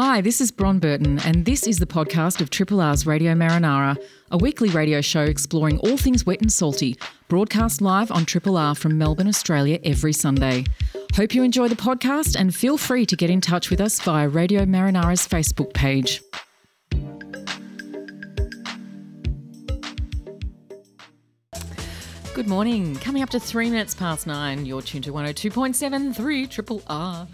Hi, this is Bron Burton, and this is the podcast of Triple R's Radio Marinara, a weekly radio show exploring all things wet and salty, broadcast live on Triple R from Melbourne, Australia, every Sunday. Hope you enjoy the podcast and feel free to get in touch with us via Radio Marinara's Facebook page. Good morning. Coming up to three minutes past nine, you're tuned to 102.73 Triple R.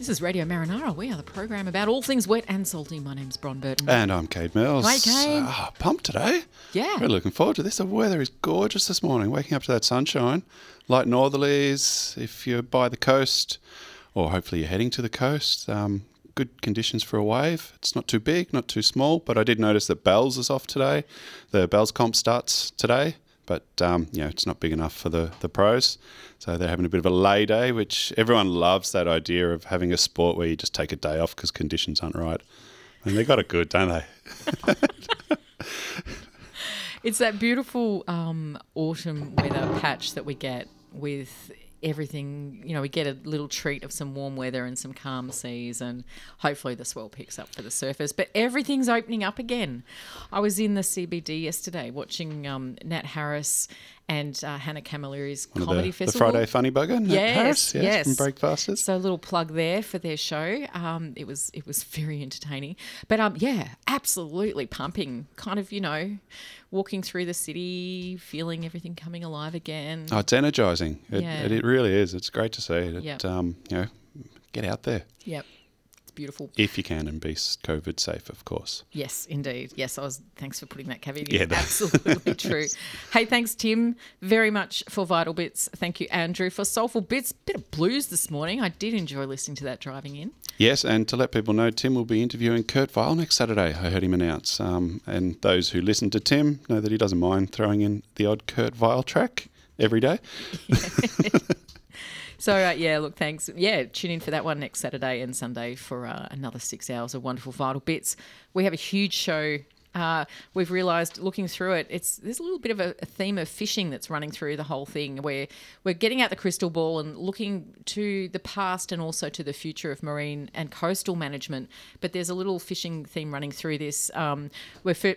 This is Radio Marinara. We are the program about all things wet and salty. My name's Bron Burton. And I'm Cade Mills. Hi, Cade. Ah, pumped today. Yeah. We're looking forward to this. The weather is gorgeous this morning. Waking up to that sunshine. Light northerlies if you're by the coast, or hopefully you're heading to the coast. Um, good conditions for a wave. It's not too big, not too small, but I did notice that Bells is off today. The Bells comp starts today, but um, you know it's not big enough for the, the pros. So they're having a bit of a lay day, which everyone loves that idea of having a sport where you just take a day off because conditions aren't right. And they got it good, don't they? It's that beautiful um, autumn weather patch that we get with everything. You know, we get a little treat of some warm weather and some calm seas, and hopefully the swell picks up for the surfers. But everything's opening up again. I was in the CBD yesterday watching um, Nat Harris and uh, Hannah Camilleri's comedy the, the festival. Friday Funny Bugger. Yes, Harris, yes. From Breakfasters. So a little plug there for their show. Um, it was it was very entertaining. But um, yeah, absolutely pumping. Kind of you know, walking through the city, feeling everything coming alive again. Oh, it's energising. It, Yeah. it, it really is. It's great to see. It, Yep. um, you know, get out there Yep, beautiful. if you can and be COVID safe, of course. Yes, indeed. Yes, I was. Thanks for putting that caveat in. Yeah, absolutely true. Hey, thanks Tim very much for Vital Bits. Thank you Andrew for Soulful Bits. Bit of blues this morning. I did enjoy listening to that driving in. Yes, and to let people know, Tim will be interviewing Kurt Vile next Saturday. I heard him announce. Um, and those who listen to Tim know that he doesn't mind throwing in the odd Kurt Vile track every day. So uh, yeah, look, thanks. Yeah, tune in for that one next Saturday and Sunday for uh, another six hours of wonderful vital bits. We have a huge show. Uh, we've realised looking through it, it's there's a little bit of a, a theme of fishing that's running through the whole thing. Where we're getting out the crystal ball and looking to the past and also to the future of marine and coastal management. But there's a little fishing theme running through this. Um, we're fi-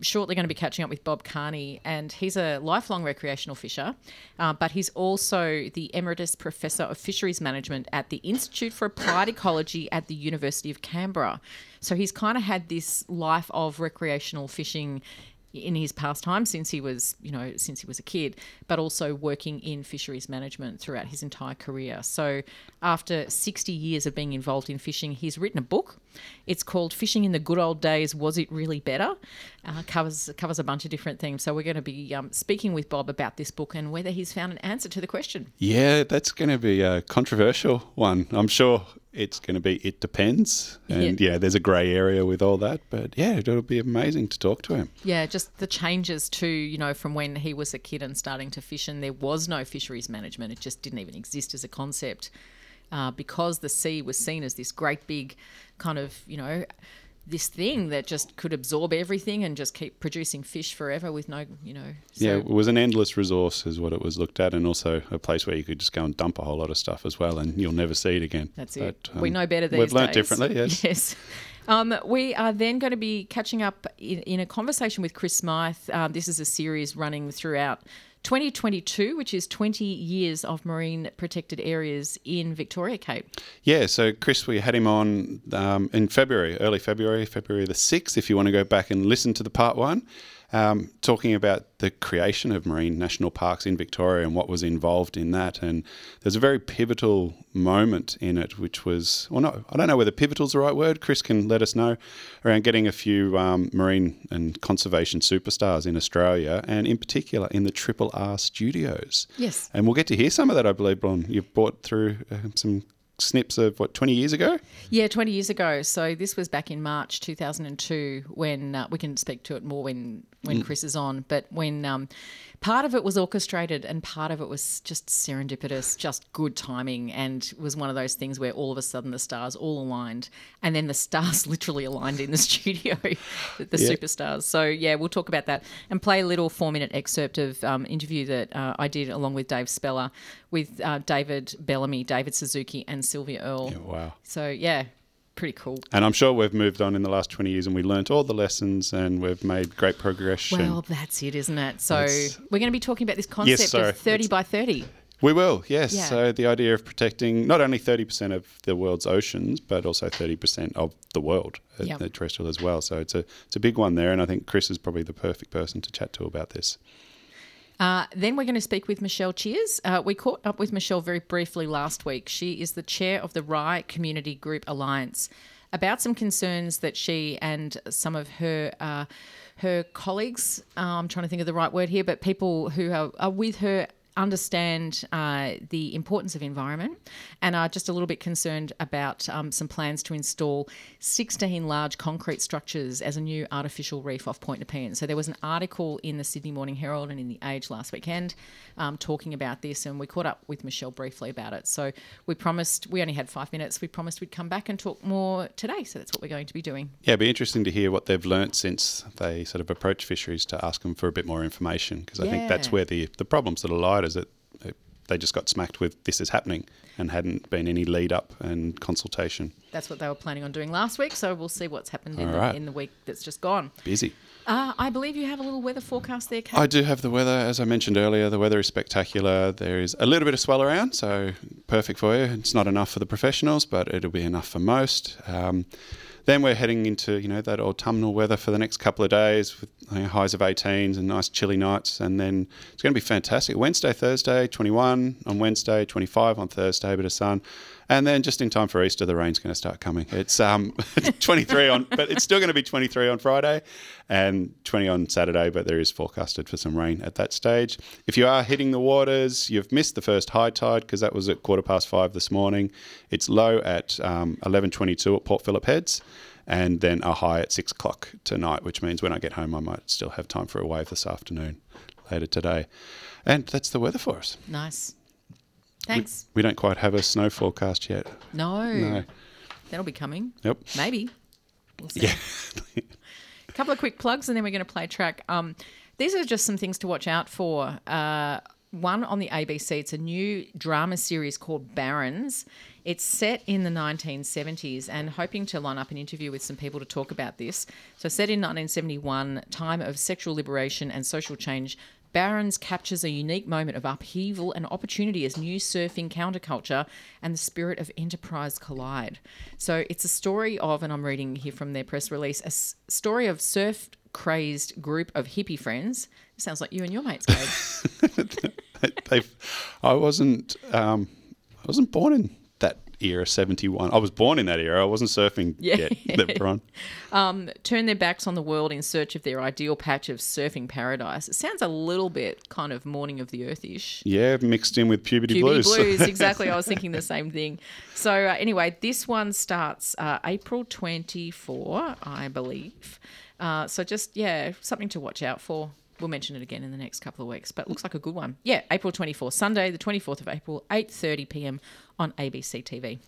shortly going to be catching up with Bob Kearney, and he's a lifelong recreational fisher, uh, but he's also the Emeritus Professor of Fisheries Management at the Institute for Applied Ecology at the University of Canberra. So he's kind of had this life of recreational fishing in his past time since he was, you know, since he was a kid, but also working in fisheries management throughout his entire career. So after 60 years of being involved in fishing, he's written a book. It's called Fishing in the Good Old Days Was It Really Better? Uh, covers covers a bunch of different things. So we're going to be um, speaking with Bob about this book and whether he's found an answer to the question. Yeah, that's going to be a controversial one. I'm sure it's going to be, it depends. And yeah, there's a grey area with all that. But yeah, it'll be amazing to talk to him. Yeah, just the changes to, you know, from when he was a kid and starting to fish, and there was no fisheries management. It just didn't even exist as a concept uh, because the sea was seen as this great big kind of, you know, this thing that just could absorb everything and just keep producing fish forever with no, you know. So, yeah, it was an endless resource, is what it was looked at, and also a place where you could just go and dump a whole lot of stuff as well, and you'll never see it again. That's it. But, we um, know better these We've learnt days. differently, yes. Yes. Um, we are then going to be catching up in, in a conversation with Chris Smyth. Um, this is a series running throughout 2022, which is 20 years of marine protected areas in Victoria Cape. Yeah, so Chris, we had him on um, in February, early February, February the 6th, if you want to go back and listen to the part one, um, talking about the creation of marine national parks in Victoria and what was involved in that. And there's a very pivotal moment in it, which was, well, no, I don't know whether pivotal's the right word. Chris can let us know around getting a few um, marine and conservation superstars in Australia, and in particular in the Triple R studios. Yes. And we'll get to hear some of that, I believe, Bron. You've brought through um, some snips of what 20 years ago Yeah, 20 years ago. So this was back in March 2002 when uh, we can speak to it more when when Chris is on, but when um, part of it was orchestrated and part of it was just serendipitous, just good timing, and was one of those things where all of a sudden the stars all aligned, and then the stars literally aligned in the studio, the Yeah. superstars. So yeah, we'll talk about that and play a little four minute excerpt of um, interview that uh, I did along with Dave Speller with uh, David Bellamy, David Suzuki, and Sylvia Earle. wow So yeah, pretty cool. And I'm sure we've moved on in the last 20 years and we learnt all the lessons and we've made great progression. Well, that's it, isn't it? So That's- we're going to be talking about this concept sorry. of 30 It's- by 30. we will, yes. Yeah. So the idea of protecting not only 30% of the world's oceans, but also 30% of the world, Yep. the terrestrial as well. So it's a, it's a big one there. And I think Chris is probably the perfect person to chat to about this. Uh, then we're going to speak with Michelle Cheers. Uh, we caught up with Michelle very briefly last week. She is the chair of the Rye Community Group Alliance about some concerns that she and some of her uh, her colleagues, uh, I'm trying to think of the right word here, but people who are, are with her understand uh, the importance of environment and are just a little bit concerned about um, some plans to install 16 large concrete structures as a new artificial reef off Point Nepean. So there was an article in the Sydney Morning Herald and in the Age last weekend um, talking about this, and we caught up with Michelle briefly about it. So we promised we only had five minutes. We promised we'd come back and talk more today. So that's what we're going to be doing. Yeah, it'd be interesting to hear what they've learnt since they sort of approach fisheries to ask them for a bit more information because I think that's where the, the problems that are lied that they- just got smacked with this is happening and hadn't been any lead up and consultation. That's what they were planning on doing last week. So we'll see what's happened in, All the, in the week that's just gone. Busy. Uh, I believe you have a little weather forecast there, Kate. I do have the weather, as I mentioned earlier. The weather is spectacular. There is a little bit of swell around, so perfect for you. It's not enough for the professionals, but it'll be enough for most. Um, then we're heading into you know that autumnal weather for the next couple of days with you know, highs of 18s and nice chilly nights, and then it's going to be fantastic. Wednesday, Thursday, 21 on Wednesday, 25 on Thursday, a bit of sun. And then just in time for Easter, the rain's going to start coming. It's um, 23 on, but it's still going to be 23 on Friday and 20 on Saturday, but there is forecasted for some rain at that stage. If you are hitting the waters, you've missed the first high tide because that was at quarter past five this morning. It's low at um, 11.22 at Port Phillip Heads and then a high at six o'clock tonight, which means when I get home, I might still have time for a wave this afternoon later today. And that's the weather for us. nice. Thanks. We don't quite have a snow forecast yet. No, No. that'll be coming. Yep. Maybe. We'll see. Yeah. A couple of quick plugs, and then we're going to play a track. Um, these are just some things to watch out for. Uh, one on the ABC, it's a new drama series called Barons. It's set in the 1970s and hoping to line up an interview with some people to talk about this. So, set in 1971, time of sexual liberation and social change, Barons captures a unique moment of upheaval and opportunity as new surfing counterculture and the spirit of enterprise collide. So it's a story of, and I'm reading here from their press release, a s- story of surf crazed group of hippie friends. sounds like you and your mates, Gabe. I wasn't. Um, I wasn't born in era. Seventy one. I was born in that era. I wasn't surfing Yeah. yet. That we're. Turn their backs on the world in search of their ideal patch of surfing paradise. It sounds a little bit kind of morning of the earth-ish. Yeah, mixed in with puberty, Puberty blues. blues. exactly. I was thinking the same thing. So uh, anyway, this one starts uh, April 24, I believe. Uh, so just yeah, something to watch out for. We'll mention it again in the next couple of weeks, but looks like a good one. Yeah, April 24th, Sunday, the 24th of April, 8:30 p.m. on ABC TV.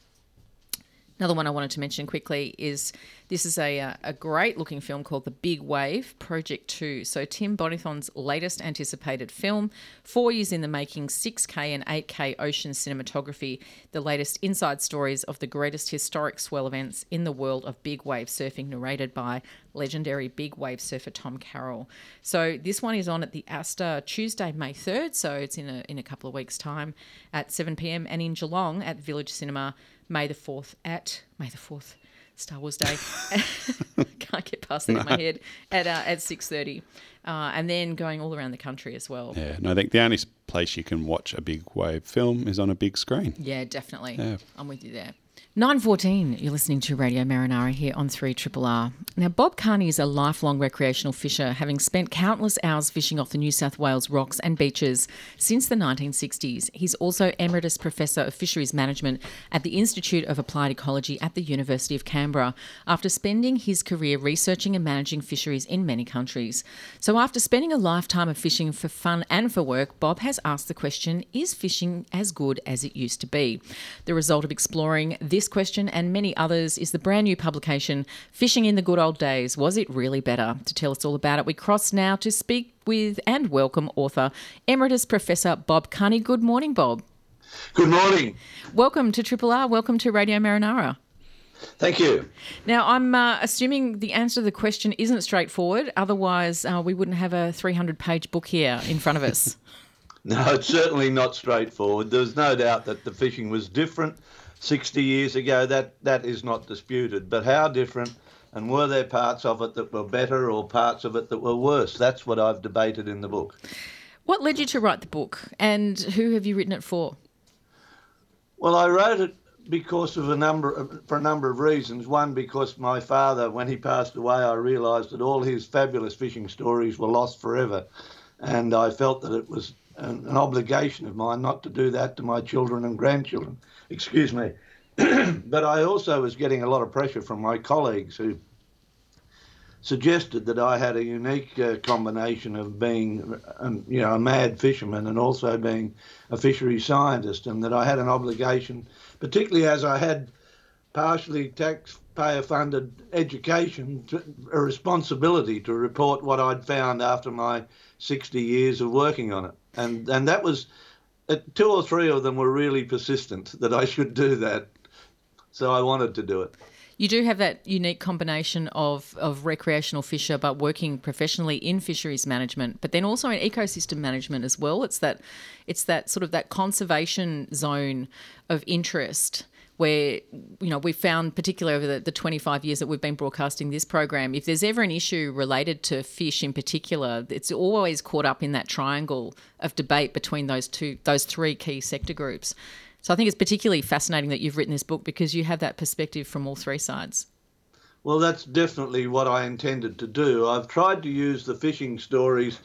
Another one I wanted to mention quickly is this is a, uh, a great looking film called The Big Wave Project 2. So, Tim Bonython's latest anticipated film, four years in the making, 6K and 8K ocean cinematography, the latest inside stories of the greatest historic swell events in the world of big wave surfing, narrated by legendary big wave surfer Tom Carroll. So, this one is on at the Astor Tuesday, May 3rd. So, it's in a, in a couple of weeks' time at 7 pm, and in Geelong at Village Cinema. May the 4th at May the 4th Star Wars Day. Can't get past that in my head at uh, at 6:30. Uh, and then going all around the country as well. Yeah, and I think the only place you can watch a big wave film is on a big screen. Yeah, definitely. Yeah. I'm with you there. 9.14, you're listening to Radio Marinara here on 3 Triple R. Now, Bob Kearney is a lifelong recreational fisher, having spent countless hours fishing off the New South Wales rocks and beaches since the 1960s. He's also Emeritus Professor of Fisheries Management at the Institute of Applied Ecology at the University of Canberra, after spending his career researching and managing fisheries in many countries. So, after spending a lifetime of fishing for fun and for work, Bob has asked the question Is fishing as good as it used to be? The result of exploring this question and many others is the brand new publication, Fishing in the Good Old Days Was It Really Better? To tell us all about it, we cross now to speak with and welcome author, Emeritus Professor Bob Kearney. Good morning, Bob. Good morning. Welcome to Triple R. Welcome to Radio Marinara. Thank you. Now, I'm uh, assuming the answer to the question isn't straightforward. Otherwise, uh, we wouldn't have a 300 page book here in front of us. no, it's certainly not straightforward. There's no doubt that the fishing was different 60 years ago. That, that is not disputed. But how different? And were there parts of it that were better or parts of it that were worse? That's what I've debated in the book. What led you to write the book, and who have you written it for? Well, I wrote it because of a number of, for a number of reasons. One, because my father, when he passed away, I realised that all his fabulous fishing stories were lost forever, and I felt that it was an, an obligation of mine not to do that to my children and grandchildren. Excuse me. but I also was getting a lot of pressure from my colleagues who suggested that I had a unique uh, combination of being, um, you know, a mad fisherman and also being a fishery scientist, and that I had an obligation, particularly as I had partially taxpayer-funded education, to, a responsibility to report what I'd found after my 60 years of working on it, and and that was. Uh, two or three of them were really persistent that I should do that, so I wanted to do it. You do have that unique combination of, of recreational fisher, but working professionally in fisheries management, but then also in ecosystem management as well. It's that it's that sort of that conservation zone of interest where you know we've found particularly over the, the 25 years that we've been broadcasting this program if there's ever an issue related to fish in particular it's always caught up in that triangle of debate between those two those three key sector groups so I think it's particularly fascinating that you've written this book because you have that perspective from all three sides. Well, that's definitely what I intended to do. I've tried to use the fishing stories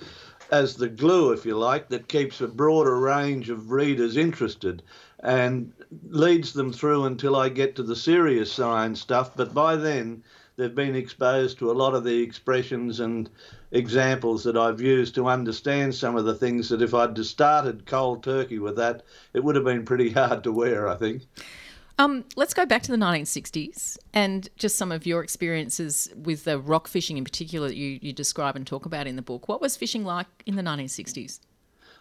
as the glue, if you like, that keeps a broader range of readers interested and leads them through until I get to the serious science stuff. But by then, they've been exposed to a lot of the expressions and examples that I've used to understand some of the things that if I'd just started cold turkey with that, it would have been pretty hard to wear, I think. Um, let's go back to the 1960s and just some of your experiences with the rock fishing in particular that you, you describe and talk about in the book. What was fishing like in the 1960s?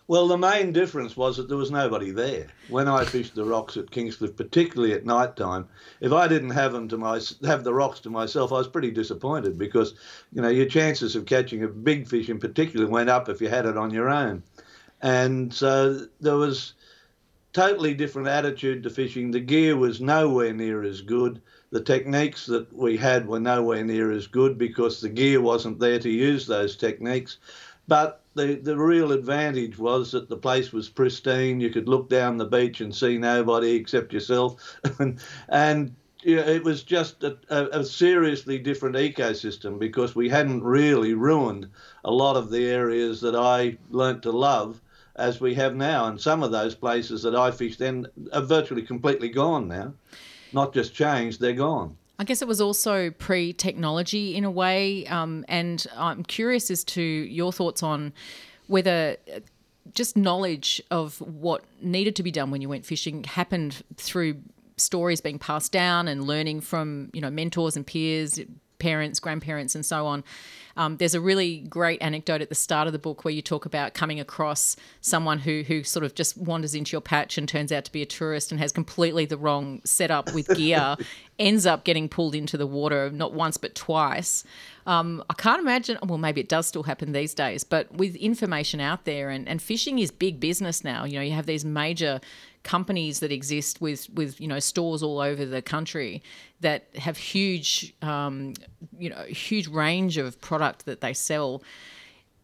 Well, the main difference was that there was nobody there. When I fished the rocks at Kingscliff, particularly at night time, if I didn't have them to my have the rocks to myself, I was pretty disappointed because, you know, your chances of catching a big fish in particular went up if you had it on your own. And so there was totally different attitude to fishing. The gear was nowhere near as good. The techniques that we had were nowhere near as good because the gear wasn't there to use those techniques. But the, the real advantage was that the place was pristine. You could look down the beach and see nobody except yourself. and, and yeah, it was just a, a, a, seriously different ecosystem because we hadn't really ruined a lot of the areas that I learnt to love as we have now. And some of those places that I fished then are virtually completely gone now. Not just changed, they're gone. I guess it was also pre technology in a way. Um, and I'm curious as to your thoughts on whether uh, just knowledge of what needed to be done when you went fishing happened through stories being passed down and learning from you know mentors and peers parents grandparents and so on um, there's a really great anecdote at the start of the book where you talk about coming across someone who who sort of just wanders into your patch and turns out to be a tourist and has completely the wrong setup with gear, ends up getting pulled into the water not once but twice. Um, I can't imagine. Well, maybe it does still happen these days, but with information out there and, and fishing is big business now. You know, you have these major companies that exist with with you know stores all over the country that have huge um, you know huge range of product that they sell.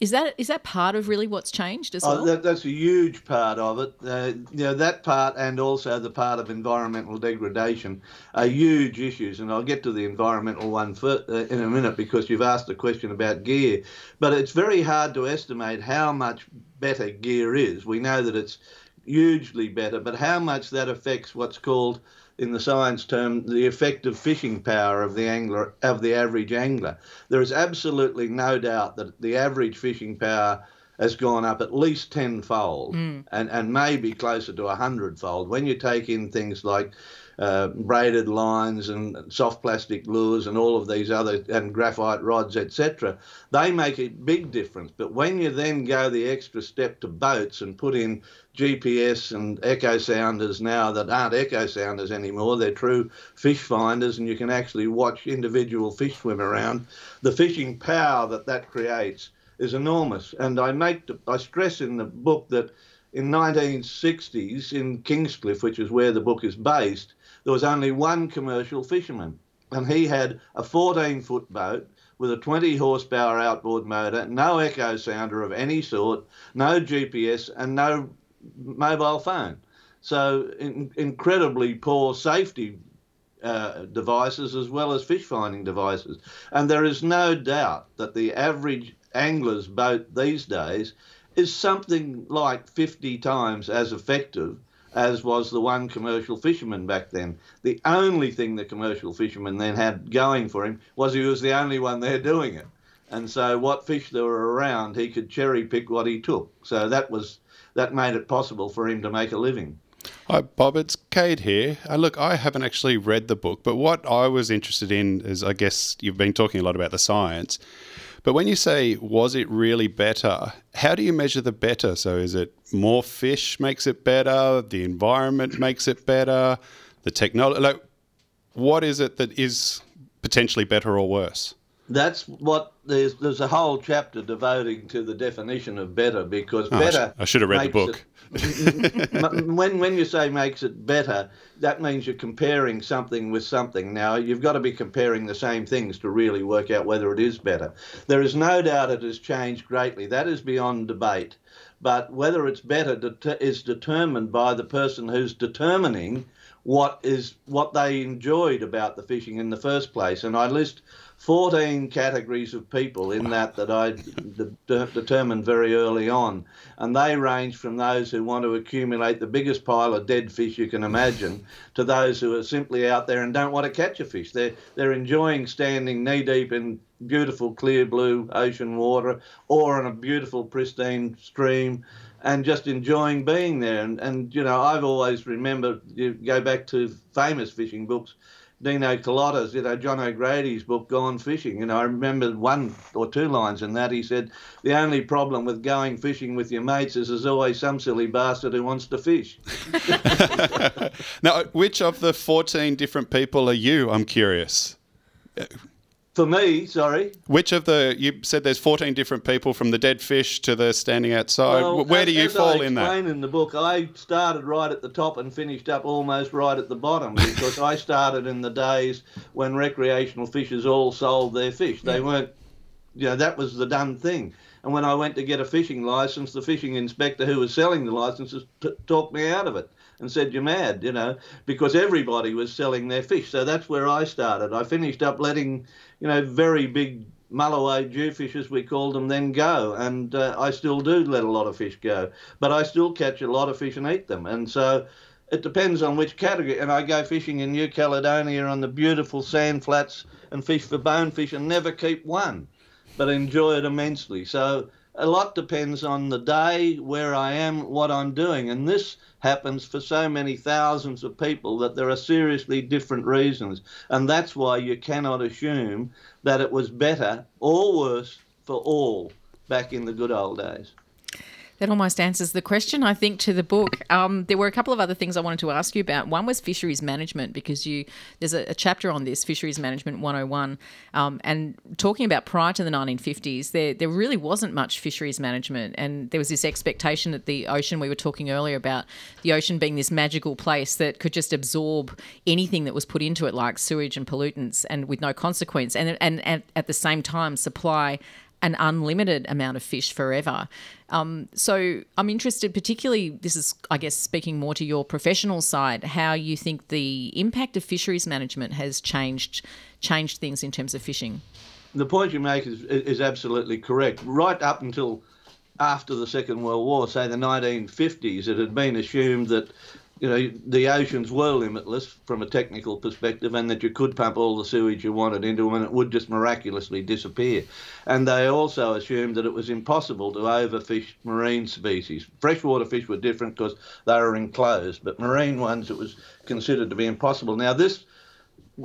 Is that is that part of really what's changed as oh, well? That, that's a huge part of it. Uh, you know that part, and also the part of environmental degradation, are huge issues. And I'll get to the environmental one for, uh, in a minute because you've asked a question about gear. But it's very hard to estimate how much better gear is. We know that it's hugely better, but how much that affects what's called in the science term the effective fishing power of the angler of the average angler. There is absolutely no doubt that the average fishing power has gone up at least tenfold mm. and, and maybe closer to a hundredfold when you take in things like uh, braided lines and soft plastic lures and all of these other and graphite rods, etc. They make a big difference. But when you then go the extra step to boats and put in GPS and echo sounders now that aren't echo sounders anymore, they're true fish finders, and you can actually watch individual fish swim around. The fishing power that that creates is enormous. And I make I stress in the book that in 1960s in Kingscliff, which is where the book is based, there was only one commercial fisherman, and he had a 14 foot boat with a 20 horsepower outboard motor, no echo sounder of any sort, no GPS, and no mobile phone. So, in, incredibly poor safety uh, devices as well as fish finding devices. And there is no doubt that the average angler's boat these days is something like 50 times as effective as was the one commercial fisherman back then. The only thing the commercial fisherman then had going for him was he was the only one there doing it. And so what fish there were around, he could cherry pick what he took. So that was that made it possible for him to make a living. Hi, Bob. It's Cade here. Uh, look, I haven't actually read the book, but what I was interested in is I guess you've been talking a lot about the science. But when you say, was it really better? How do you measure the better? So is it more fish makes it better? The environment makes it better? The technology? Like, what is it that is potentially better or worse? That's what there's. There's a whole chapter devoting to the definition of better because oh, better. I, sh- I, should have read the book. It, when when you say makes it better, that means you're comparing something with something. Now you've got to be comparing the same things to really work out whether it is better. There is no doubt it has changed greatly. That is beyond debate. But whether it's better det- is determined by the person who's determining what is what they enjoyed about the fishing in the first place. And I list 14 categories of people in that that I de- determined very early on. And they range from those who want to accumulate the biggest pile of dead fish you can imagine to those who are simply out there and don't want to catch a fish. They're, they're enjoying standing knee deep in beautiful clear blue ocean water or in a beautiful pristine stream and just enjoying being there. And, and you know, I've always remembered, you go back to famous fishing books, Nino Culotta's, you know, John O'Grady's book, Gone Fishing. And I remember one or two lines in that. He said, The only problem with going fishing with your mates is there's always some silly bastard who wants to fish. now, which of the 14 different people are you? I'm curious. For me, sorry. Which of the you said there's 14 different people from the dead fish to the standing outside. Well, Where do you fall I in that? in the book, I started right at the top and finished up almost right at the bottom because I started in the days when recreational fishers all sold their fish. They weren't, you know, that was the done thing. And when I went to get a fishing license, the fishing inspector who was selling the licenses t- talked me out of it and said, You're mad, you know, because everybody was selling their fish. So that's where I started. I finished up letting, you know, very big mulloway jewfish, as we called them, then go. And uh, I still do let a lot of fish go, but I still catch a lot of fish and eat them. And so it depends on which category. And I go fishing in New Caledonia on the beautiful sand flats and fish for bonefish and never keep one, but enjoy it immensely. So a lot depends on the day, where I am, what I'm doing. And this happens for so many thousands of people that there are seriously different reasons. And that's why you cannot assume that it was better or worse for all back in the good old days. That almost answers the question, I think, to the book. Um, there were a couple of other things I wanted to ask you about. One was fisheries management because you there's a, a chapter on this, fisheries management 101, um, and talking about prior to the 1950s, there there really wasn't much fisheries management, and there was this expectation that the ocean. We were talking earlier about the ocean being this magical place that could just absorb anything that was put into it, like sewage and pollutants, and with no consequence, and and, and at the same time supply an unlimited amount of fish forever. Um, so I'm interested, particularly, this is, I guess, speaking more to your professional side, how you think the impact of fisheries management has changed changed things in terms of fishing. The point you make is, is absolutely correct. Right up until after the Second World War, say the 1950s, it had been assumed that you know the oceans were limitless from a technical perspective, and that you could pump all the sewage you wanted into them, and it would just miraculously disappear. And they also assumed that it was impossible to overfish marine species. Freshwater fish were different because they were enclosed, but marine ones it was considered to be impossible. Now this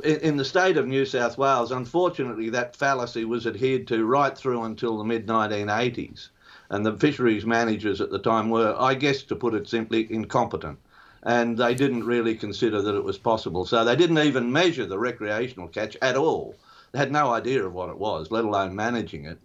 in the state of New South Wales, unfortunately, that fallacy was adhered to right through until the mid 1980s. And the fisheries managers at the time were, I guess, to put it simply, incompetent. And they didn't really consider that it was possible. So they didn't even measure the recreational catch at all. They had no idea of what it was, let alone managing it.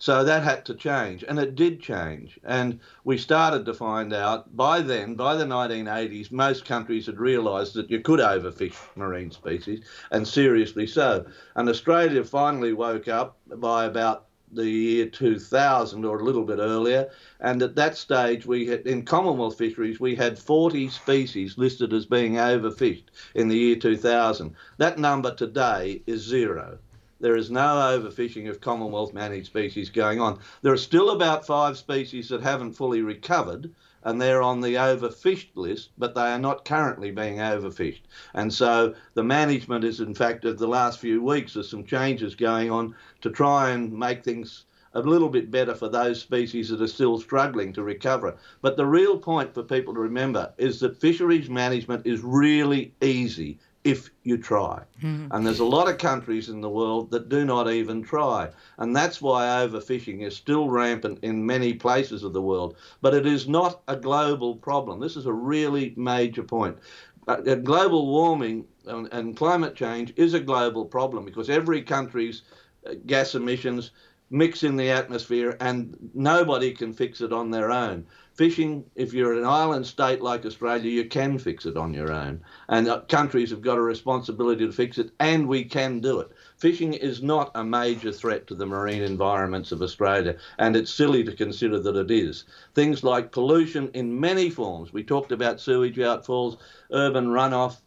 So that had to change, and it did change. And we started to find out by then, by the 1980s, most countries had realised that you could overfish marine species, and seriously so. And Australia finally woke up by about the year 2000 or a little bit earlier. And at that stage, we had in Commonwealth fisheries, we had 40 species listed as being overfished in the year 2000. That number today is zero. There is no overfishing of Commonwealth managed species going on. There are still about five species that haven't fully recovered, and they're on the overfished list, but they are not currently being overfished. And so the management is, in fact, of the last few weeks, there's some changes going on to try and make things a little bit better for those species that are still struggling to recover. But the real point for people to remember is that fisheries management is really easy if you try. Mm-hmm. And there's a lot of countries in the world that do not even try. And that's why overfishing is still rampant in many places of the world. But it is not a global problem. This is a really major point. Uh, global warming and, and, climate change is a global problem because every country's uh, gas emissions mix in the atmosphere and nobody can fix it on their own fishing, if you're an island state like Australia, you can fix it on your own. And uh, countries have got a responsibility to fix it, and we can do it. Fishing is not a major threat to the marine environments of Australia, and it's silly to consider that it is. Things like pollution in many forms, we talked about sewage outfalls, urban runoff,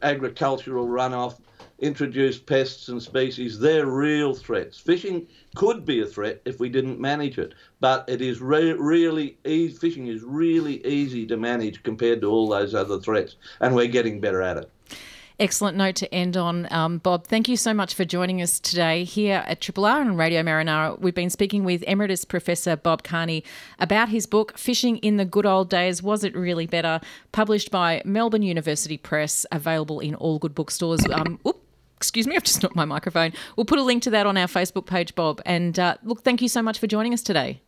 agricultural runoff, introduced pests and species, they're real threats. Fishing could be a threat if we didn't manage it, but it is re- really easy, fishing is really easy to manage compared to all those other threats, and we're getting better at it. Excellent note to end on. Um, Bob, thank you so much for joining us today here at Triple R and Radio Marinara. We've been speaking with Emeritus Professor Bob Kearney about his book, Fishing in the Good Old Days Was It Really Better? published by Melbourne University Press, available in all good bookstores. Um, excuse me, I've just knocked my microphone. We'll put a link to that on our Facebook page, Bob. And uh, look, thank you so much for joining us today.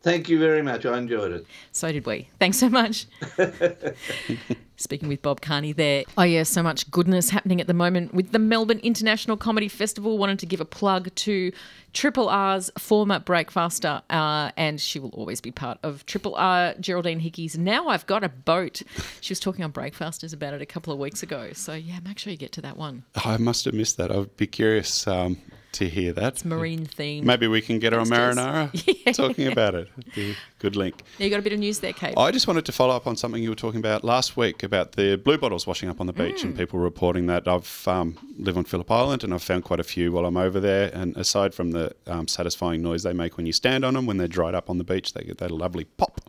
Thank you very much. I enjoyed it. So did we. Thanks so much. Speaking with Bob Kearney there. Oh, yeah, so much goodness happening at the moment with the Melbourne International Comedy Festival. Wanted to give a plug to Triple R's former breakfaster, uh, and she will always be part of Triple R, Geraldine Hickey's Now I've Got a Boat. She was talking on Breakfasters about it a couple of weeks ago. So, yeah, make sure you get to that one. I must have missed that. I'd be curious. Um, to hear that. It's marine themed. Maybe we can get her on Marinara yeah. talking about it. good link. Yeah, you got a bit of news there, Kate. I just wanted to follow up on something you were talking about last week about the blue bottles washing up on the beach mm. and people reporting that. I've um, live on Phillip Island and I've found quite a few while I'm over there. And aside from the um, satisfying noise they make when you stand on them, when they're dried up on the beach, they get that lovely pop.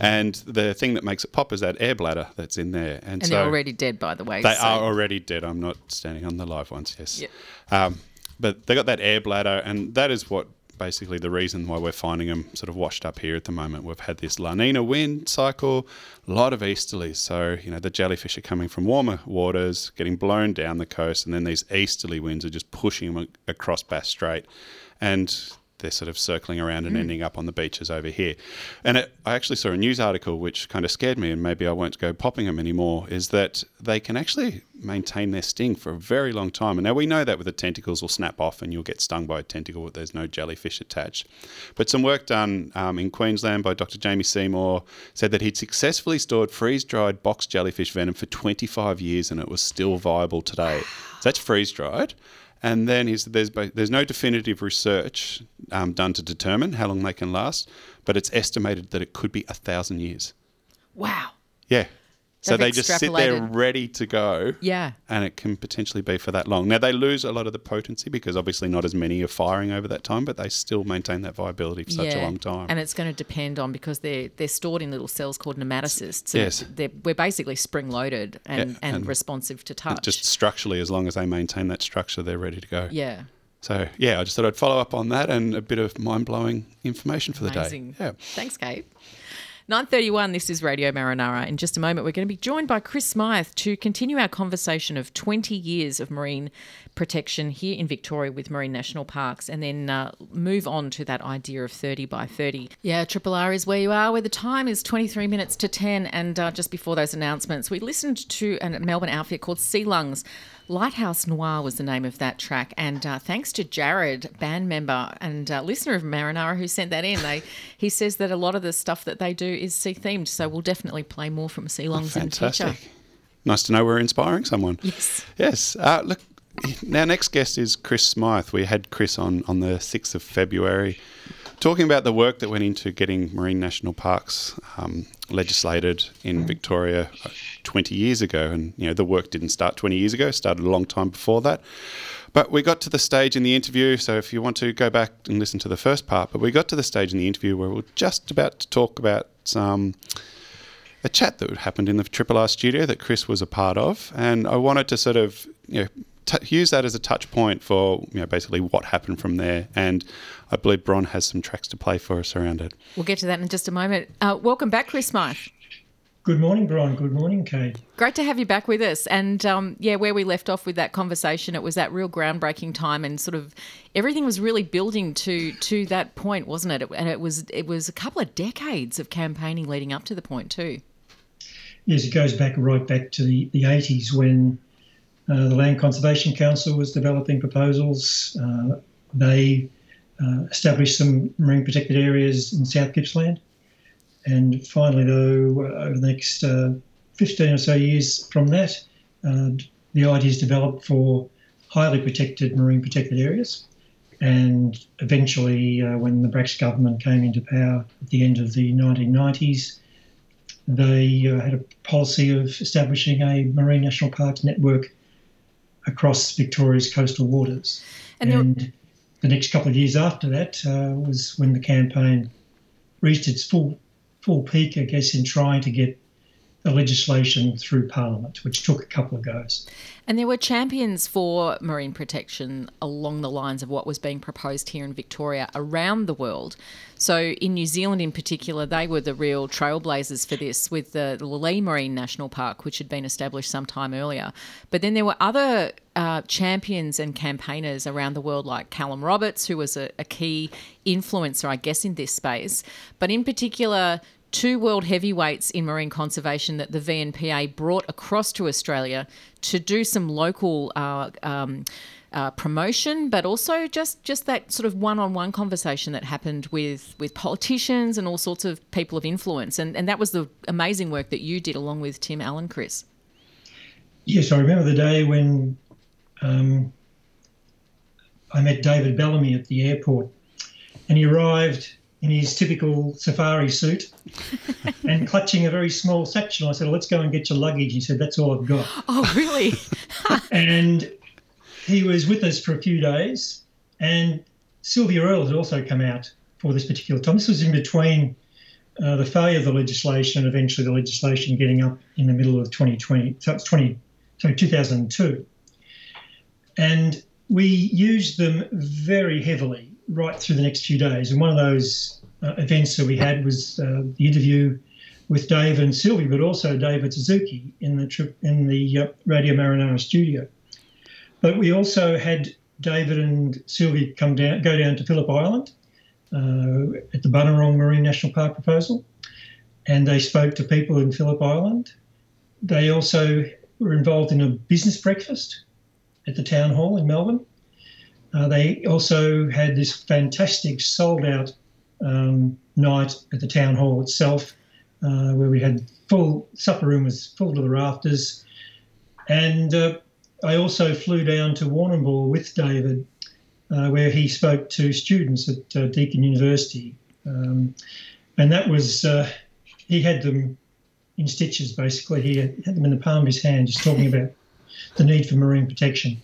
And the thing that makes it pop is that air bladder that's in there. And, and so they're already dead, by the way. They so. are already dead. I'm not standing on the live ones. Yes. Yep. Um, but they got that air bladder, and that is what basically the reason why we're finding them sort of washed up here at the moment. We've had this La Nina wind cycle, a lot of easterlies. So, you know, the jellyfish are coming from warmer waters, getting blown down the coast, and then these easterly winds are just pushing them across Bass Strait. And they're sort of circling around and mm. ending up on the beaches over here. And it, I actually saw a news article which kind of scared me, and maybe I won't go popping them anymore. Is that they can actually maintain their sting for a very long time. And now we know that with the tentacles will snap off and you'll get stung by a tentacle, but there's no jellyfish attached. But some work done um, in Queensland by Dr. Jamie Seymour said that he'd successfully stored freeze dried box jellyfish venom for 25 years and it was still viable today. So that's freeze dried. And then he said there's, there's no definitive research um, done to determine how long they can last, but it's estimated that it could be a thousand years. Wow. Yeah. So They've just sit there ready to go. Yeah. And it can potentially be for that long. Now, they lose a lot of the potency because obviously not as many are firing over that time, but they still maintain that viability for such a long time. And it's going to depend on because they're they're stored in little cells called nematocysts. So Yes. they're, we're basically spring loaded and, Yeah, and, and responsive to touch. just structurally, as long as they maintain that structure, they're ready to go. yeah. So, yeah, I just thought I'd follow up on that and a bit of mind blowing information for the Amazing. day. Yeah. Thanks, Kate. 9.31, this is Radio Marinara. In just a moment, we're going to be joined by Chris Smyth to continue our conversation of 20 years of marine protection here in Victoria with Marine National Parks and then uh, move on to that idea of 30 by 30. Yeah, Triple R is where you are, where the time is 23 minutes to 10. And uh, just before those announcements, we listened to a Melbourne outfit called Sea Lungs. Lighthouse Noir was the name of that track, and uh, thanks to Jared, band member and uh, listener of Marinara, who sent that in. They, he says that a lot of the stuff that they do is sea themed, so we'll definitely play more from Sea Lungs in the future. Fantastic. Nice to know we're inspiring someone. Yes. Yes. Uh, look, our next guest is Chris Smyth. We had Chris on on the 6th of February talking about the work that went into getting marine national parks um, legislated in Victoria uh, 20 years ago. And, you know, the work didn't start 20 years ago, started a long time before that. But we got to the stage in the interview, so if you want to go back and listen to the first part, but we got to the stage in the interview where we were just about to talk about some a chat that happened in the Triple R studio that Chris was a part of, and I wanted to sort of you know t- use that as a touch point for you know basically what happened from there. And I believe Bron has some tracks to play for us around it. We'll get to that in just a moment. Uh, welcome back, Chris Smyth. Good morning, Brian. Good morning, Kate. Great to have you back with us. And um, yeah, where we left off with that conversation, it was that real groundbreaking time, and sort of everything was really building to to that point, wasn't it? And it was it was a couple of decades of campaigning leading up to the point too. Yes, it goes back right back to the, the 80s when the Land Conservation Council was developing proposals. Uh, they uh, established some marine protected areas in South Gippsland. And finally, though, uh, over the next uh, 15 or so years from that, uh, the ideas developed for highly protected marine protected areas. And eventually, uh, when the Bracks government came into power at the end of the 1990s, they uh, had a policy of establishing a marine national parks network across Victoria's coastal waters. And And, the next couple of years after that uh, was when the campaign reached its full full peak, I guess, in trying to get the legislation through Parliament, which took a couple of goes. And there were champions for marine protection along the lines of what was being proposed here in Victoria around the world. So, in New Zealand in particular, they were the real trailblazers for this with the Leigh Marine National Park, which had been established some time earlier. But then there were other uh, champions and campaigners around the world, like Callum Roberts, who was a, a key influencer, I guess, in this space. But in particular, two world heavyweights in marine conservation that the VNPA brought across to Australia to do some local uh, um, uh, promotion, but also just just that sort of one-on-one conversation that happened with with politicians and all sorts of people of influence, and and that was the amazing work that you did along with Tim Allen, Chris. Yes, I remember the day when um, I met David Bellamy at the airport, and he arrived in his typical safari suit and clutching a very small satchel. I said, "Let's go and get your luggage." He said, "That's all I've got." Oh, really? and he was with us for a few days. And Sylvia Earle had also come out for this particular time. This was in between uh, the failure of the legislation and eventually the legislation getting up in the middle of 2020. So it's 20, sorry, 2002. And we used them very heavily right through the next few days. And one of those uh, events that we had was uh, the interview with Dave and Sylvie, but also David Suzuki in the trip in the uh, Radio Marinara studio. But we also had David and Sylvie come down, go down to Phillip Island uh, at the Bunurong Marine National Park proposal, and they spoke to people in Phillip Island. They also were involved in a business breakfast at the town hall in Melbourne. Uh, they also had this fantastic sold out um, night at the town hall itself, uh, where we had full supper room was full to the rafters, and uh, I also flew down to Warrnambool with David, uh, where he spoke to students at uh, Deakin University, um, and that was uh, he had them in stitches, basically. He had them in the palm of his hand, just talking about the need for marine protection.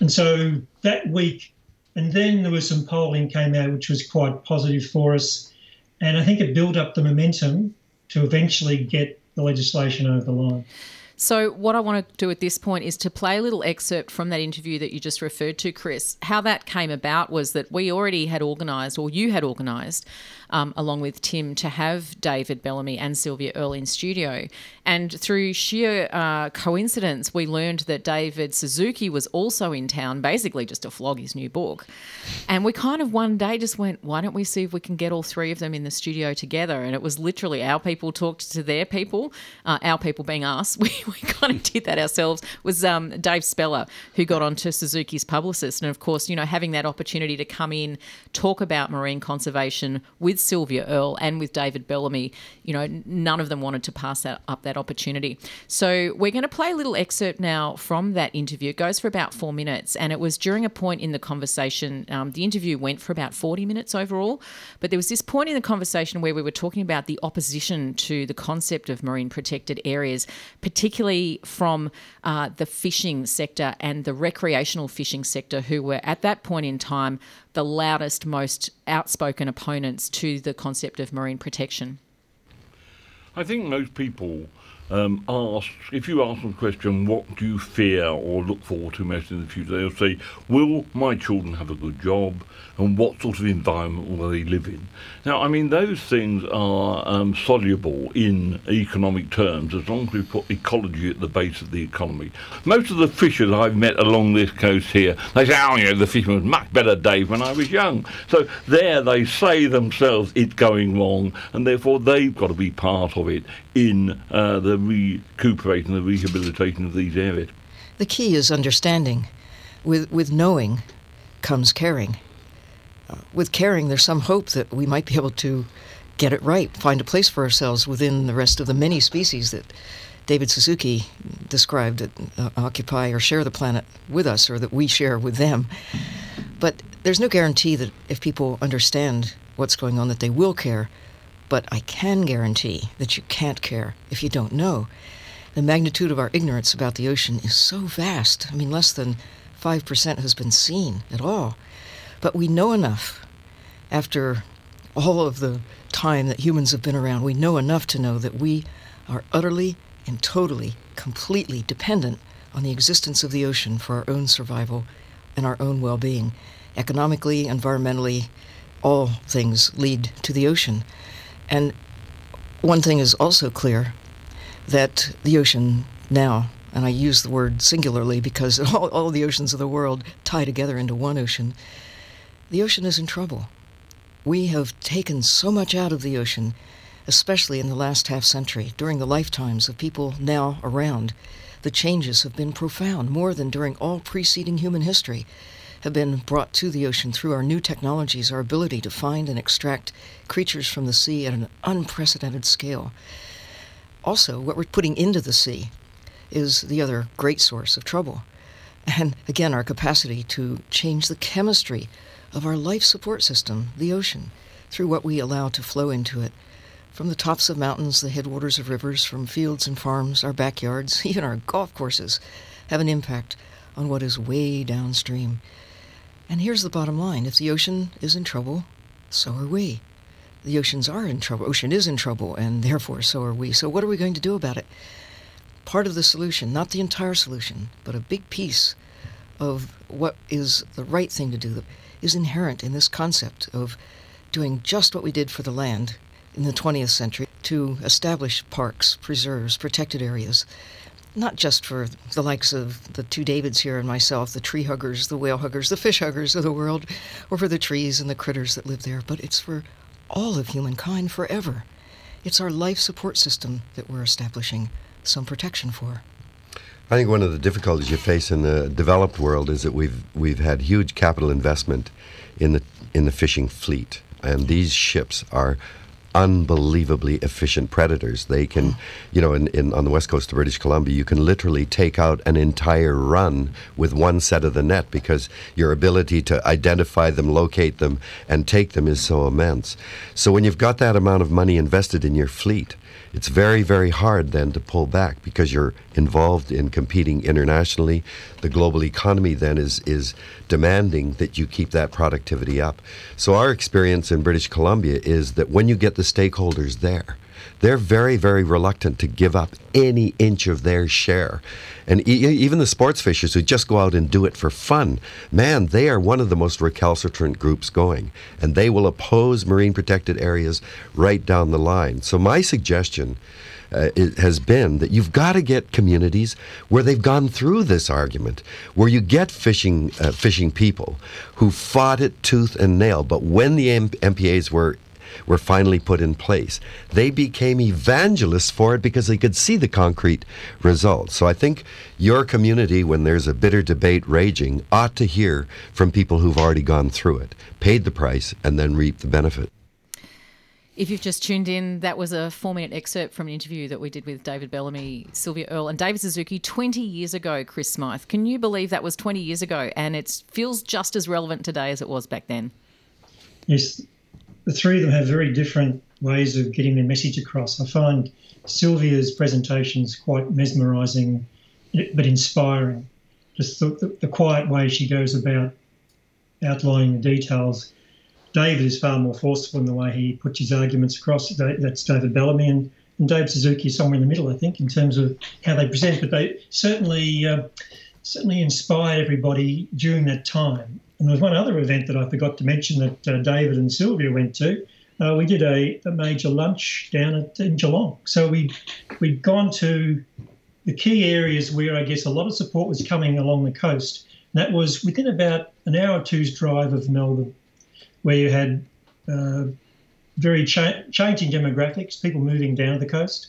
And so that week, and then there was some polling came out, which was quite positive for us. And I think it built up the momentum to eventually get the legislation over the line. So, what I want to do at this point is to play a little excerpt from that interview that you just referred to, Chris. How that came about was that we already had organised, or you had organised, um, along with Tim, to have David Bellamy and Sylvia Earle in studio. And through sheer uh, coincidence, we learned that David Suzuki was also in town, basically just to flog his new book. And we kind of one day just went, why don't we see if we can get all three of them in the studio together? And it was literally our people talked to their people, uh, our people being us. We, we kind of did that ourselves. Was um, Dave Speller who got onto Suzuki's publicist, and of course, you know, having that opportunity to come in, talk about marine conservation with Sylvia Earle and with David Bellamy, you know, none of them wanted to pass that up that opportunity. So we're going to play a little excerpt now from that interview. It goes for about four minutes, and it was during a point in the conversation. Um, the interview went for about forty minutes overall, but there was this point in the conversation where we were talking about the opposition to the concept of marine protected areas, particularly particularly from uh, the fishing sector and the recreational fishing sector, who were at that point in time the loudest, most outspoken opponents to the concept of marine protection? I think most people um, if you ask them the question, what do you fear or look forward to most in the future, they'll say, will my children have a good job? And what sort of environment will they live in? Now, I mean, those things are um, soluble in economic terms as long as we put ecology at the base of the economy. Most of the fishers I've met along this coast here, they say, oh, know, the fishing was much better days when I was young. So there they say themselves it's going wrong, and therefore they've got to be part of it in uh, the recuperation, the rehabilitation of these areas. The key is understanding. With, with knowing comes caring. Uh, with caring, there's some hope that we might be able to get it right, find a place for ourselves within the rest of the many species that David Suzuki described that uh, occupy or share the planet with us, or that we share with them. But there's no guarantee that if people understand what's going on, that they will care. But I can guarantee that you can't care if you don't know. The magnitude of our ignorance about the ocean is so vast. I mean, less than 5% has been seen at all. But we know enough after all of the time that humans have been around, we know enough to know that we are utterly and totally, completely dependent on the existence of the ocean for our own survival and our own well being. Economically, environmentally, all things lead to the ocean. And one thing is also clear that the ocean now, and I use the word singularly because all, all the oceans of the world tie together into one ocean, the ocean is in trouble. We have taken so much out of the ocean, especially in the last half century, during the lifetimes of people now around. The changes have been profound, more than during all preceding human history have been brought to the ocean through our new technologies, our ability to find and extract creatures from the sea at an unprecedented scale. Also, what we're putting into the sea is the other great source of trouble. And again, our capacity to change the chemistry of our life support system, the ocean, through what we allow to flow into it. From the tops of mountains, the headwaters of rivers, from fields and farms, our backyards, even our golf courses, have an impact on what is way downstream. And here's the bottom line if the ocean is in trouble, so are we. The oceans are in trouble. Ocean is in trouble, and therefore so are we. So, what are we going to do about it? Part of the solution, not the entire solution, but a big piece of what is the right thing to do, is inherent in this concept of doing just what we did for the land in the 20th century to establish parks, preserves, protected areas, not just for the likes of the two Davids here and myself, the tree huggers, the whale huggers, the fish huggers of the world, or for the trees and the critters that live there, but it's for all of humankind forever. It's our life support system that we're establishing some protection for. I think one of the difficulties you face in the developed world is that we've we've had huge capital investment in the in the fishing fleet, and these ships are unbelievably efficient predators. They can, oh. you know, in, in, on the west coast of British Columbia, you can literally take out an entire run with one set of the net because your ability to identify them, locate them, and take them is so immense. So when you've got that amount of money invested in your fleet, it's very, very hard then to pull back because you're involved in competing internationally. The global economy then is, is demanding that you keep that productivity up. So, our experience in British Columbia is that when you get the stakeholders there, they're very, very reluctant to give up any inch of their share. And e- even the sports fishers who just go out and do it for fun, man, they are one of the most recalcitrant groups going. And they will oppose marine protected areas right down the line. So, my suggestion. Uh, has been that you've got to get communities where they've gone through this argument, where you get fishing uh, fishing people who fought it tooth and nail. But when the M- MPAs were were finally put in place. They became evangelists for it because they could see the concrete results. So I think your community, when there's a bitter debate raging, ought to hear from people who've already gone through it, paid the price, and then reap the benefit. If you've just tuned in, that was a four minute excerpt from an interview that we did with David Bellamy, Sylvia Earle, and David Suzuki 20 years ago, Chris Smyth. Can you believe that was 20 years ago? And it feels just as relevant today as it was back then. Yes, the three of them have very different ways of getting their message across. I find Sylvia's presentations quite mesmerising, but inspiring. Just the, the, the, quiet way she goes about outlining the details. David is far more forceful in the way he puts his arguments across. That's David Bellamy, and, and Dave Suzuki is somewhere in the middle, I think, in terms of how they present. But they certainly uh, certainly inspired everybody during that time. And there was one other event that I forgot to mention that uh, David and Sylvia went to. Uh, we did a, a, major lunch down at in Geelong. So we we'd gone to the key areas where I guess a lot of support was coming along the coast. And that was within about an hour or two's drive of Melbourne, where you had uh, very cha- changing demographics, people moving down to the coast,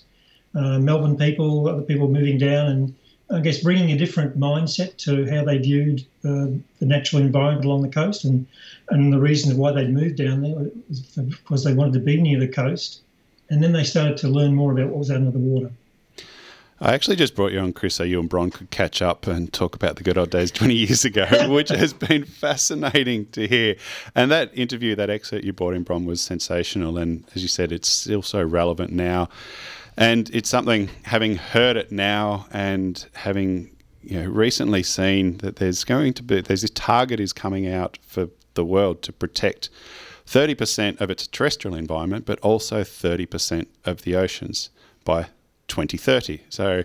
uh, Melbourne people, other people moving down, and I guess, bringing a different mindset to how they viewed uh, the natural environment along the coast. And, and the reasons why they'd moved down there was because they wanted to be near the coast. And then they started to learn more about what was under the water. I actually just brought you on, Chris, so you and Bron could catch up and talk about the good old days 20 years ago, which has been fascinating to hear. And that interview, that excerpt you brought in, Bron, was sensational. And as you said, it's still so relevant now. And it's something, having heard it now and having you know, recently seen that there's going to be, there's this target is coming out for the world to protect 30% of its terrestrial environment, but also 30% of the oceans by 2030. So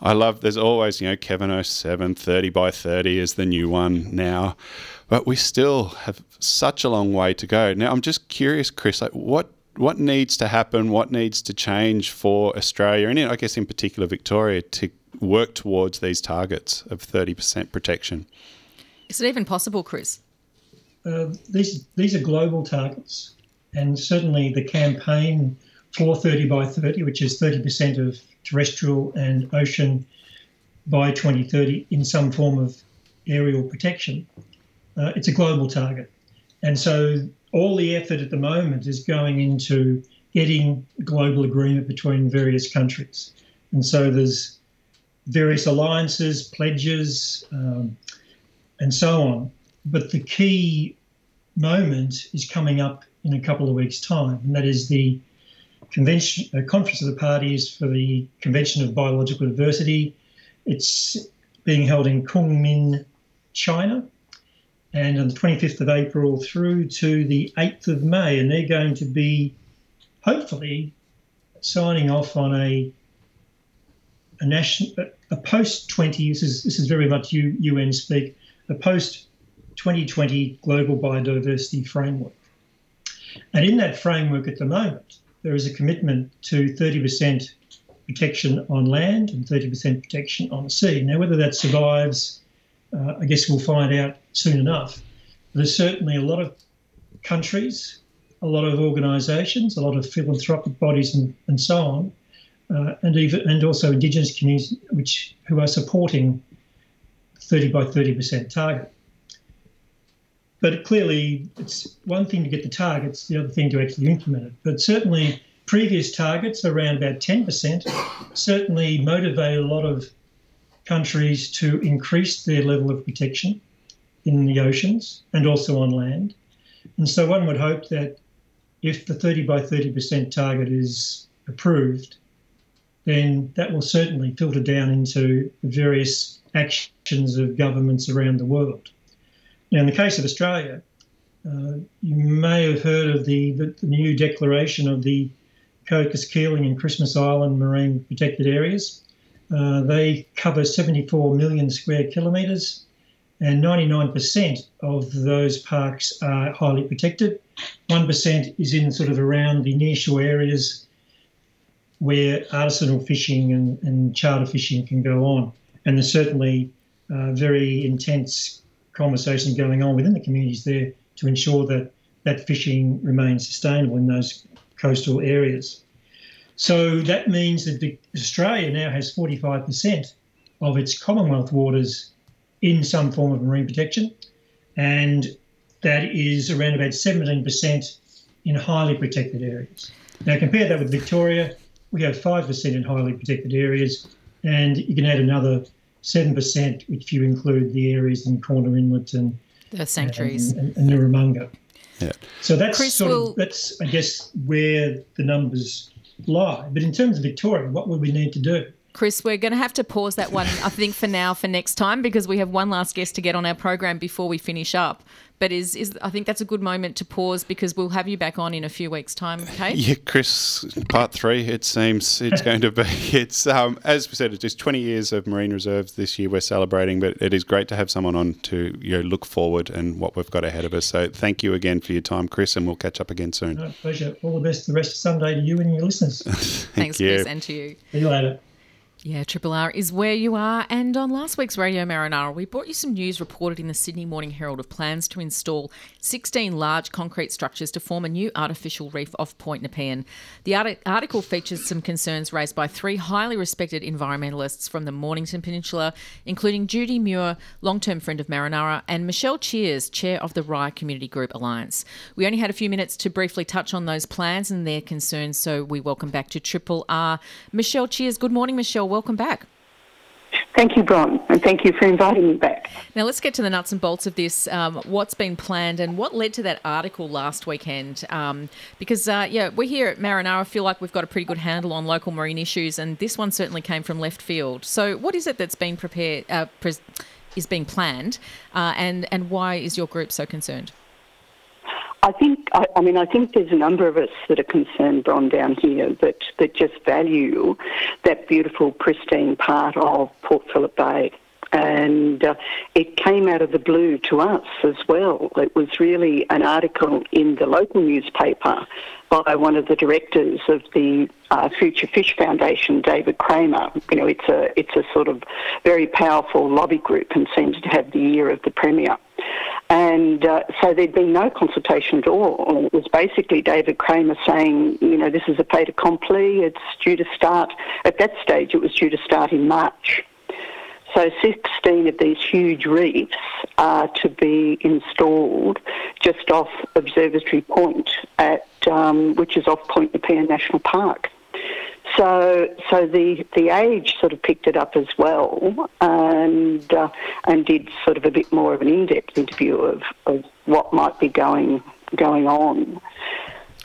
I love, there's always, you know, Kevin 07, 30 by 30 is the new one now, but we still have such a long way to go. Now, I'm just curious, Chris, like what what needs to happen? What needs to change for Australia, and I guess in particular Victoria, to work towards these targets of thirty percent protection? Is it even possible, Chris? Uh, these these are global targets, and certainly the campaign for 30 by 30, which is 30% of terrestrial and ocean by 2030 in some form of aerial protection. Uh, it's a global target, and so all the effort at the moment is going into getting global agreement between various countries. And so there's various alliances, pledges, um, and so on. But the key moment is coming up in a couple of weeks' time, and that is the convention, uh, conference of the parties for the Convention of Biological Diversity. It's being held in Kunming, China, and on the 25th of April through to the 8th of May. And they're going to be hopefully signing off on a a national a post 20 this is this is very much UN speak a post 2020 global biodiversity framework. And in that framework at the moment, there is a commitment to 30% protection on land and 30% protection on sea. Now, whether that survives uh, I guess we'll find out soon enough. There's certainly a lot of countries, a lot of organisations, a lot of philanthropic bodies, and, and so on, uh, and even and also Indigenous communities which who are supporting 30 by 30 percent target. But clearly, it's one thing to get the targets, the other thing to actually implement it. But certainly, previous targets around about 10% certainly motivated a lot of countries to increase their level of protection in the oceans and also on land. And so one would hope that if the 30 by 30% target is approved, then that will certainly filter down into the various actions of governments around the world. Now, in the case of Australia, uh, you may have heard of the, the, the, new declaration of the Cocos Keeling and Christmas Island marine protected areas. Uh, they cover 74 million square kilometres, and 99% of those parks are highly protected. 1% is in sort of around the nearshore areas where artisanal fishing and, and charter fishing can go on. And there's certainly uh, very intense conversation going on within the communities there to ensure that that fishing remains sustainable in those coastal areas. So that means that Australia now has 45% of its Commonwealth waters in some form of marine protection, and that is around about 17% in highly protected areas. Now, compare that with Victoria, we have 5% in highly protected areas, and you can add another 7% if you include the areas in Corner Inlet and the sanctuaries and, and, and Yeah. So that's Chris sort will... of that's I guess where the numbers lie. But in terms of Victoria, what would we need to do? Chris, we're going to have to pause that one, I think, for now, for next time, because we have one last guest to get on our program before we finish up. But is is I think that's a good moment to pause because we'll have you back on in a few weeks' time, Kate. Yeah, Chris, part three. It seems it's going to be. It's um, as we said, it's just 20 years of marine reserves this year. We're celebrating, but it is great to have someone on to you know look forward and what we've got ahead of us. So thank you again for your time, Chris, and we'll catch up again soon. No, pleasure. All the best the rest of Sunday to you and your listeners. Thanks, you. Chris, and to you. See you later. Yeah, Triple R is where you are. And on last week's Radio Marinara, we brought you some news reported in the Sydney Morning Herald of plans to install 16 large concrete structures to form a new artificial reef off Point Nepean. The article features some concerns raised by three highly respected environmentalists from the Mornington Peninsula, including Judy Muir, long term friend of Marinara, and Michelle Cheers, chair of the Rye Community Group Alliance. We only had a few minutes to briefly touch on those plans and their concerns, so we welcome back to Triple R. Michelle Cheers, good morning, Michelle welcome back. Thank you, Bron, and thank you for inviting me back. Now, let's get to the nuts and bolts of this. Um, what's been planned and what led to that article last weekend? Um, because, uh, yeah, we're here at Marinara feel like we've got a pretty good handle on local marine issues, and this one certainly came from left field. So, what is it that's been prepared, uh, pre- is being planned, uh, and, and why is your group so concerned? I think, I, I, mean, I think there's a number of us that are concerned, Bron, down here that, that just value that beautiful, pristine part of Port Phillip Bay. And uh, it came out of the blue to us as well. It was really an article in the local newspaper by one of the directors of the uh, Future Fish Foundation, David Kramer. You know, it's a it's a sort of very powerful lobby group and seems to have the ear of the premier. And uh, so there'd been no consultation at all. It was basically David Kramer saying, you know, this is a fait accompli. It's due to start, at that stage, it was due to start in March. So 16 of these huge reefs are to be installed just off Observatory Point, at, um, which is off Point Nepean National Park. So, so the the age sort of picked it up as well, and uh, and did sort of a bit more of an in-depth interview of, of what might be going going on.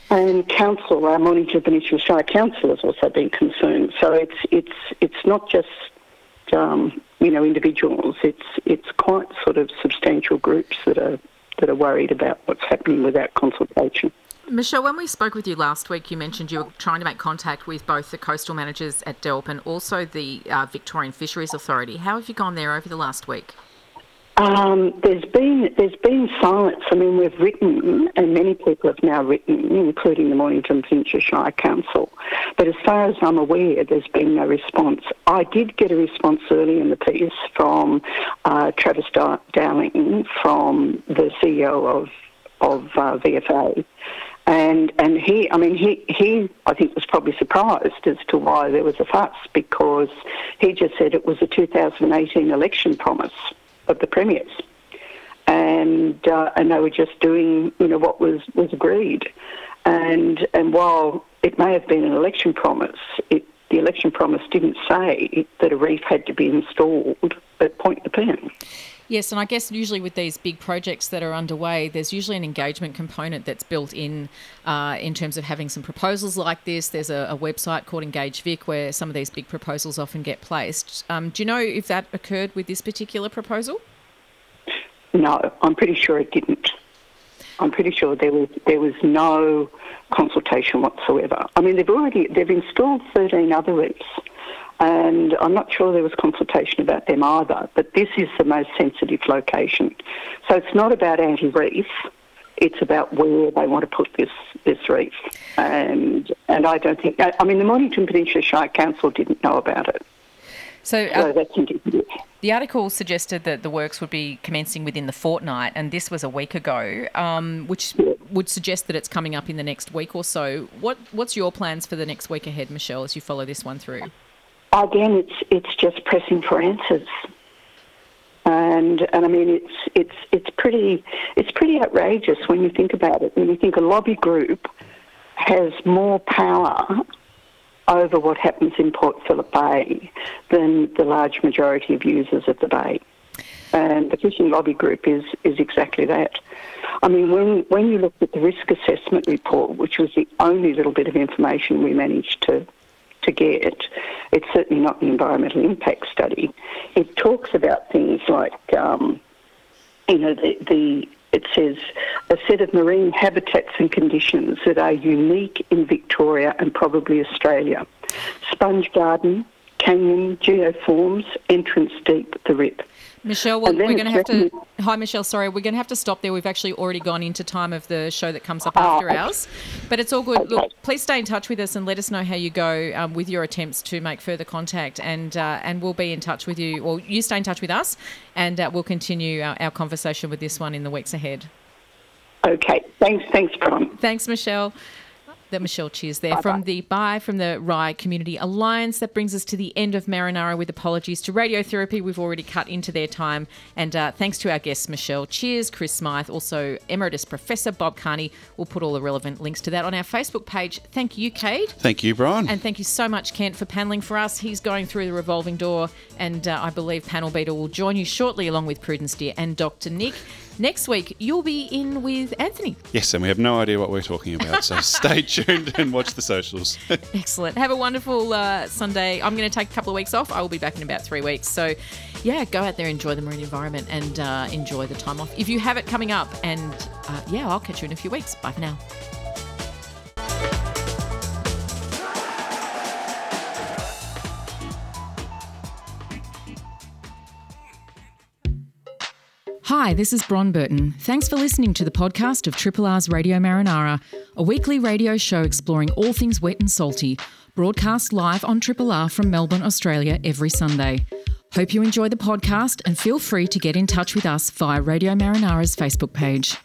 And council, our Mornington Peninsula Shire Council, has also been concerned. So it's it's it's not just um, you know individuals. It's it's quite sort of substantial groups that are that are worried about what's happening without consultation. Michelle, when we spoke with you last week, you mentioned you were trying to make contact with both the coastal managers at DELWP and also the uh, Victorian Fisheries Authority. How have you gone there over the last week? Um, there's been there's been silence. I mean, we've written, and many people have now written, including the Mornington Peninsula Shire Council. But as far as I'm aware, there's been no response. I did get a response early in the piece from uh, Travis Dowling, from the CEO of of uh, VFA, and and he, I mean, he he I think was probably surprised as to why there was a fuss because he just said it was a 2018 election promise of the premiers, and uh, and they were just doing you know what was was agreed, and and while it may have been an election promise, it the election promise didn't say that a reef had to be installed at Point Nepean. Yes, and I guess usually with these big projects that are underway, there's usually an engagement component that's built in uh, in terms of having some proposals like this. There's a, a, website called Engage Vic where some of these big proposals often get placed. Um, do you know if that occurred with this particular proposal? No, I'm pretty sure it didn't. I'm pretty sure there was there was no consultation whatsoever. I mean, they've already they've installed 13 other reefs and I'm not sure there was consultation about them either, but this is the most sensitive location. So it's not about anti-reef, it's about where they want to put this, this reef. And, and I don't think, I mean, the Mornington Peninsula Shire Council didn't know about it. So, uh, so that's indicative. The article suggested that the works would be commencing within the fortnight, and this was a week ago, um, which yeah. would suggest that it's coming up in the next week or so. What What's your plans for the next week ahead, Michelle, as you follow this one through? Again, it's it's just pressing for answers. And and I mean it's it's it's pretty it's pretty outrageous when you think about it. When you think a lobby group has more power over what happens in Port Phillip Bay than the large majority of users of the bay. And the fishing lobby group is is exactly that. I mean, when when you looked at the risk assessment report, which was the only little bit of information we managed to to get. It's certainly not an environmental impact study. It talks about things like, um, you know, the, the it says a set of marine habitats and conditions that are unique in Victoria and probably Australia. Sponge garden, canyon, geoforms, entrance deep, the rip. Michelle, we're, we're going to have to. Hi, Michelle. Sorry, we're going to have to stop there. We've actually already gone into time of the show that comes up ah, after okay. ours, but it's all good. Okay. Look, please stay in touch with us and let us know how you go um, with your attempts to make further contact, and uh, and we'll be in touch with you. Well, you stay in touch with us, and uh, we'll continue our, our conversation with this one in the weeks ahead. Okay. Thanks. Thanks, Bron. Thanks, Michelle that Michelle Cheers there Bye-bye. from the Bye from the Rye Community Alliance. That brings us to the end of Marinara with apologies to Radiotherapy. We've already cut into their time. And uh, thanks to our guests, Michelle Cheers, Chris Smyth, also Emeritus Professor Bob Kearney. We'll put all the relevant links to that on our Facebook page. Thank you, Kate. Thank you, Brian. And thank you so much, Kent, for paneling for us. He's going through the revolving door, and uh, I believe Panel Beater will join you shortly along with Prudence Dear and Dr. Nick. Next week, you'll be in with Anthony. Yes, and we have no idea what we're talking about, so stay tuned and watch the socials. Excellent. Have a wonderful uh, Sunday. I'm going to take a couple of weeks off. I will be back in about three weeks. So, yeah, go out there, enjoy the marine environment, and uh, enjoy the time off if you have it coming up. And uh, yeah, I'll catch you in a few weeks. Bye for now. Hi, this is Bron Burton. Thanks for listening to the podcast of Triple R's Radio Marinara, a weekly radio show exploring all things wet and salty, broadcast live on Triple R from Melbourne, Australia every Sunday. Hope you enjoy the podcast and feel free to get in touch with us via Radio Marinara's Facebook page.